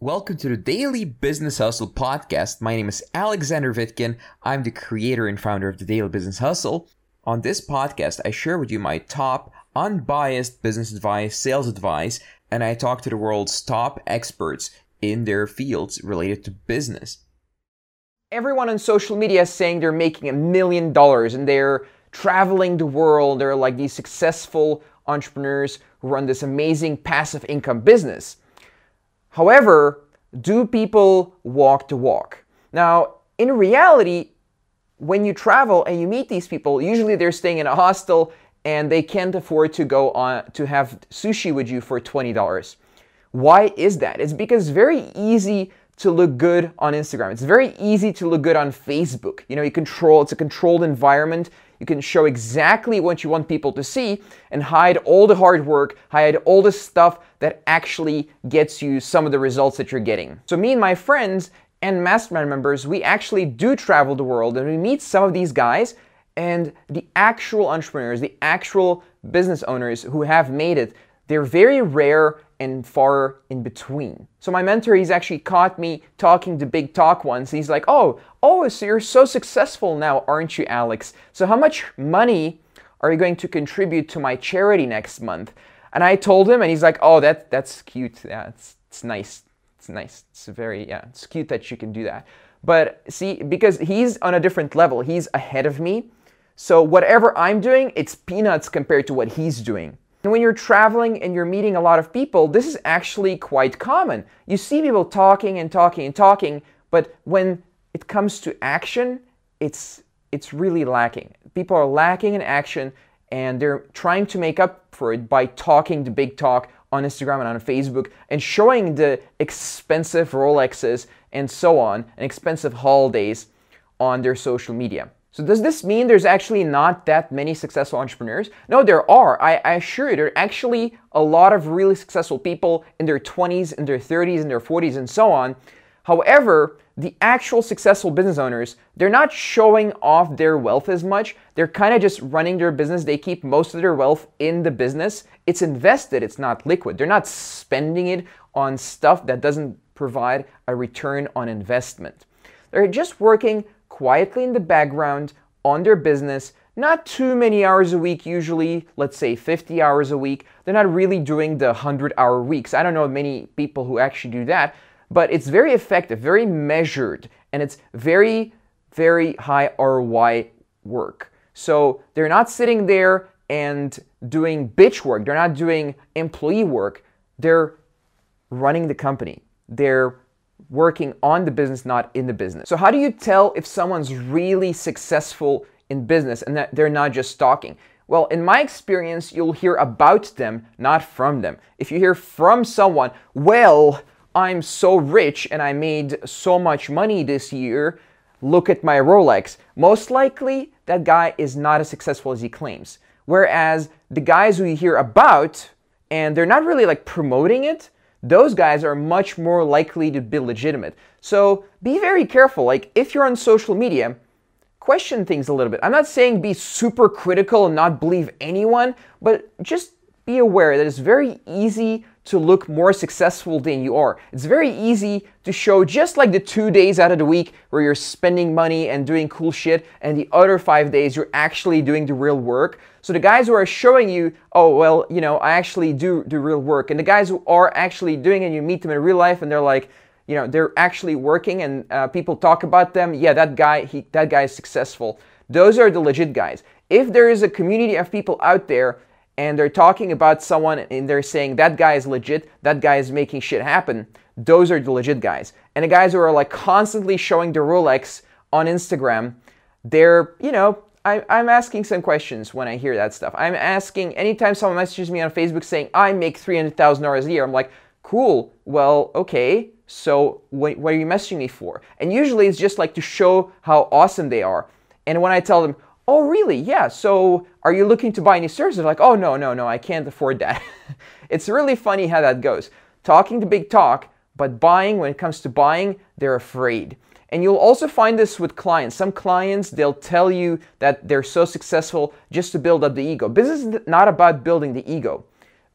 Welcome to the Daily Business Hustle podcast. My name is Alexander Vitkin. I'm the creator and founder of the Daily Business Hustle. On this podcast, I share with you my top unbiased business advice, sales advice, and I talk to the world's top experts in their fields related to business. Everyone on social media is saying they're making a million dollars and they're traveling the world. They're like these successful entrepreneurs who run this amazing passive income business. However, do people walk the walk? Now, in reality, when you travel and you meet these people, usually they're staying in a hostel and they can't afford to go on to have sushi with you for $20. Why is that? It's because it's very easy to look good on Instagram. It's very easy to look good on Facebook. You know, you control, it's a controlled environment. You can show exactly what you want people to see and hide all the hard work, hide all the stuff that actually gets you some of the results that you're getting. So, me and my friends and mastermind members, we actually do travel the world and we meet some of these guys and the actual entrepreneurs, the actual business owners who have made it. They're very rare and far in between. So my mentor, he's actually caught me talking the big talk once. He's like, "Oh, oh, so you're so successful now, aren't you, Alex? So how much money are you going to contribute to my charity next month?" And I told him, and he's like, "Oh, that that's cute. Yeah, it's it's nice. It's nice. It's very yeah, it's cute that you can do that." But see, because he's on a different level, he's ahead of me. So whatever I'm doing, it's peanuts compared to what he's doing. And when you're traveling and you're meeting a lot of people, this is actually quite common. You see people talking and talking and talking, but when it comes to action, it's it's really lacking. People are lacking in action and they're trying to make up for it by talking the big talk on Instagram and on Facebook and showing the expensive Rolexes and so on and expensive holidays on their social media. So does this mean there's actually not that many successful entrepreneurs? No, there are. I, I, assure you, there are actually a lot of really successful people in their 20s, in their 30s, in their 40s, and so on. However, the actual successful business owners, they're not showing off their wealth as much. They're kind of just running their business. They keep most of their wealth in the business. It's invested, it's not liquid. They're not spending it on stuff that doesn't provide a return on investment. They're just working quietly in the background on their business, not too many hours a week, usually, let's say 50 hours a week. They're not really doing the 100 hour weeks. I don't know many people who actually do that, but it's very effective, very measured, and it's very, very high ROI work. So they're not sitting there and doing bitch work, they're not doing employee work, they're running the company. They're working on the business, not in the business. So, how do you tell if someone's really successful in business and that they're not just talking? Well, in my experience, you'll hear about them, not from them. If you hear from someone, well, I'm so rich and I made so much money this year, look at my Rolex. Most likely, that guy is not as successful as he claims. Whereas the guys who you hear about, and they're not really like promoting it, those guys are much more likely to be legitimate. So be very careful. Like if you're on social media, question things a little bit. I'm not saying be super critical and not believe anyone, but just be aware that it's very easy to look more successful than you are. It's very easy to show just like the two days out of the week where you're spending money and doing cool shit, and the other five days you're actually doing the real work. So the guys who are showing you, oh, well, you know, I actually do the real work, and the guys who are actually doing it, and you meet them in real life and they're like, you know, they're actually working and uh, people talk about them. Yeah, that guy, he, that guy is successful. Those are the legit guys. If there is a community of people out there and they're talking about someone and they're saying that guy is legit, that guy is making shit happen, those are the legit guys. And the guys who are like constantly showing the Rolex on Instagram, they're, you know, I, am asking some questions when I hear that stuff. I'm asking anytime someone messages me on Facebook saying, I make $300,000 a year, I'm like, cool, well, okay, so what, what are you messaging me for? And usually it's just like to show how awesome they are. And when I tell them, oh, really? Yeah. So are you looking to buy any services? Like, oh, no, no, no, I can't afford that. it's really funny how that goes. Talking the big talk, but buying, when it comes to buying, they're afraid. And you'll also find this with clients. Some clients, they'll tell you that they're so successful just to build up the ego. Business is not about building the ego.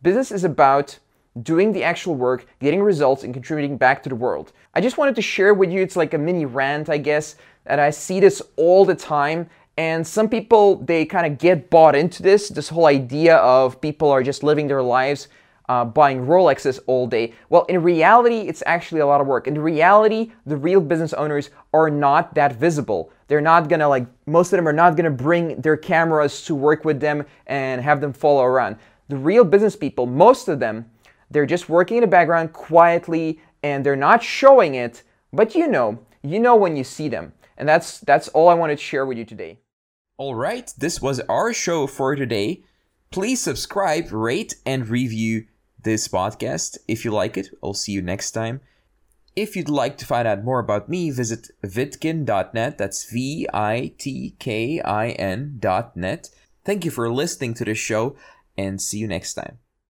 Business is about doing the actual work, getting results, and contributing back to the world. I just wanted to share with you, it's like a mini rant, I guess, that I see this all the time. And some people, they kind of get bought into this, this whole idea of people are just living their lives uh, buying Rolexes all day. Well, in reality, it's actually a lot of work. In reality, the real business owners are not that visible. They're not gonna like, most of them are not gonna bring their cameras to work with them and have them follow around. The real business people, most of them, they're just working in the background quietly and they're not showing it, but you know, you know when you see them. And that's that's all I wanted to share with you today. All right, this was our show for today. Please subscribe, rate, and review this podcast. If you like it, I'll see you next time. If you'd like to find out more about me, visit vitkin.net. That's V I T K I N.net. Thank you for listening to this show and see you next time.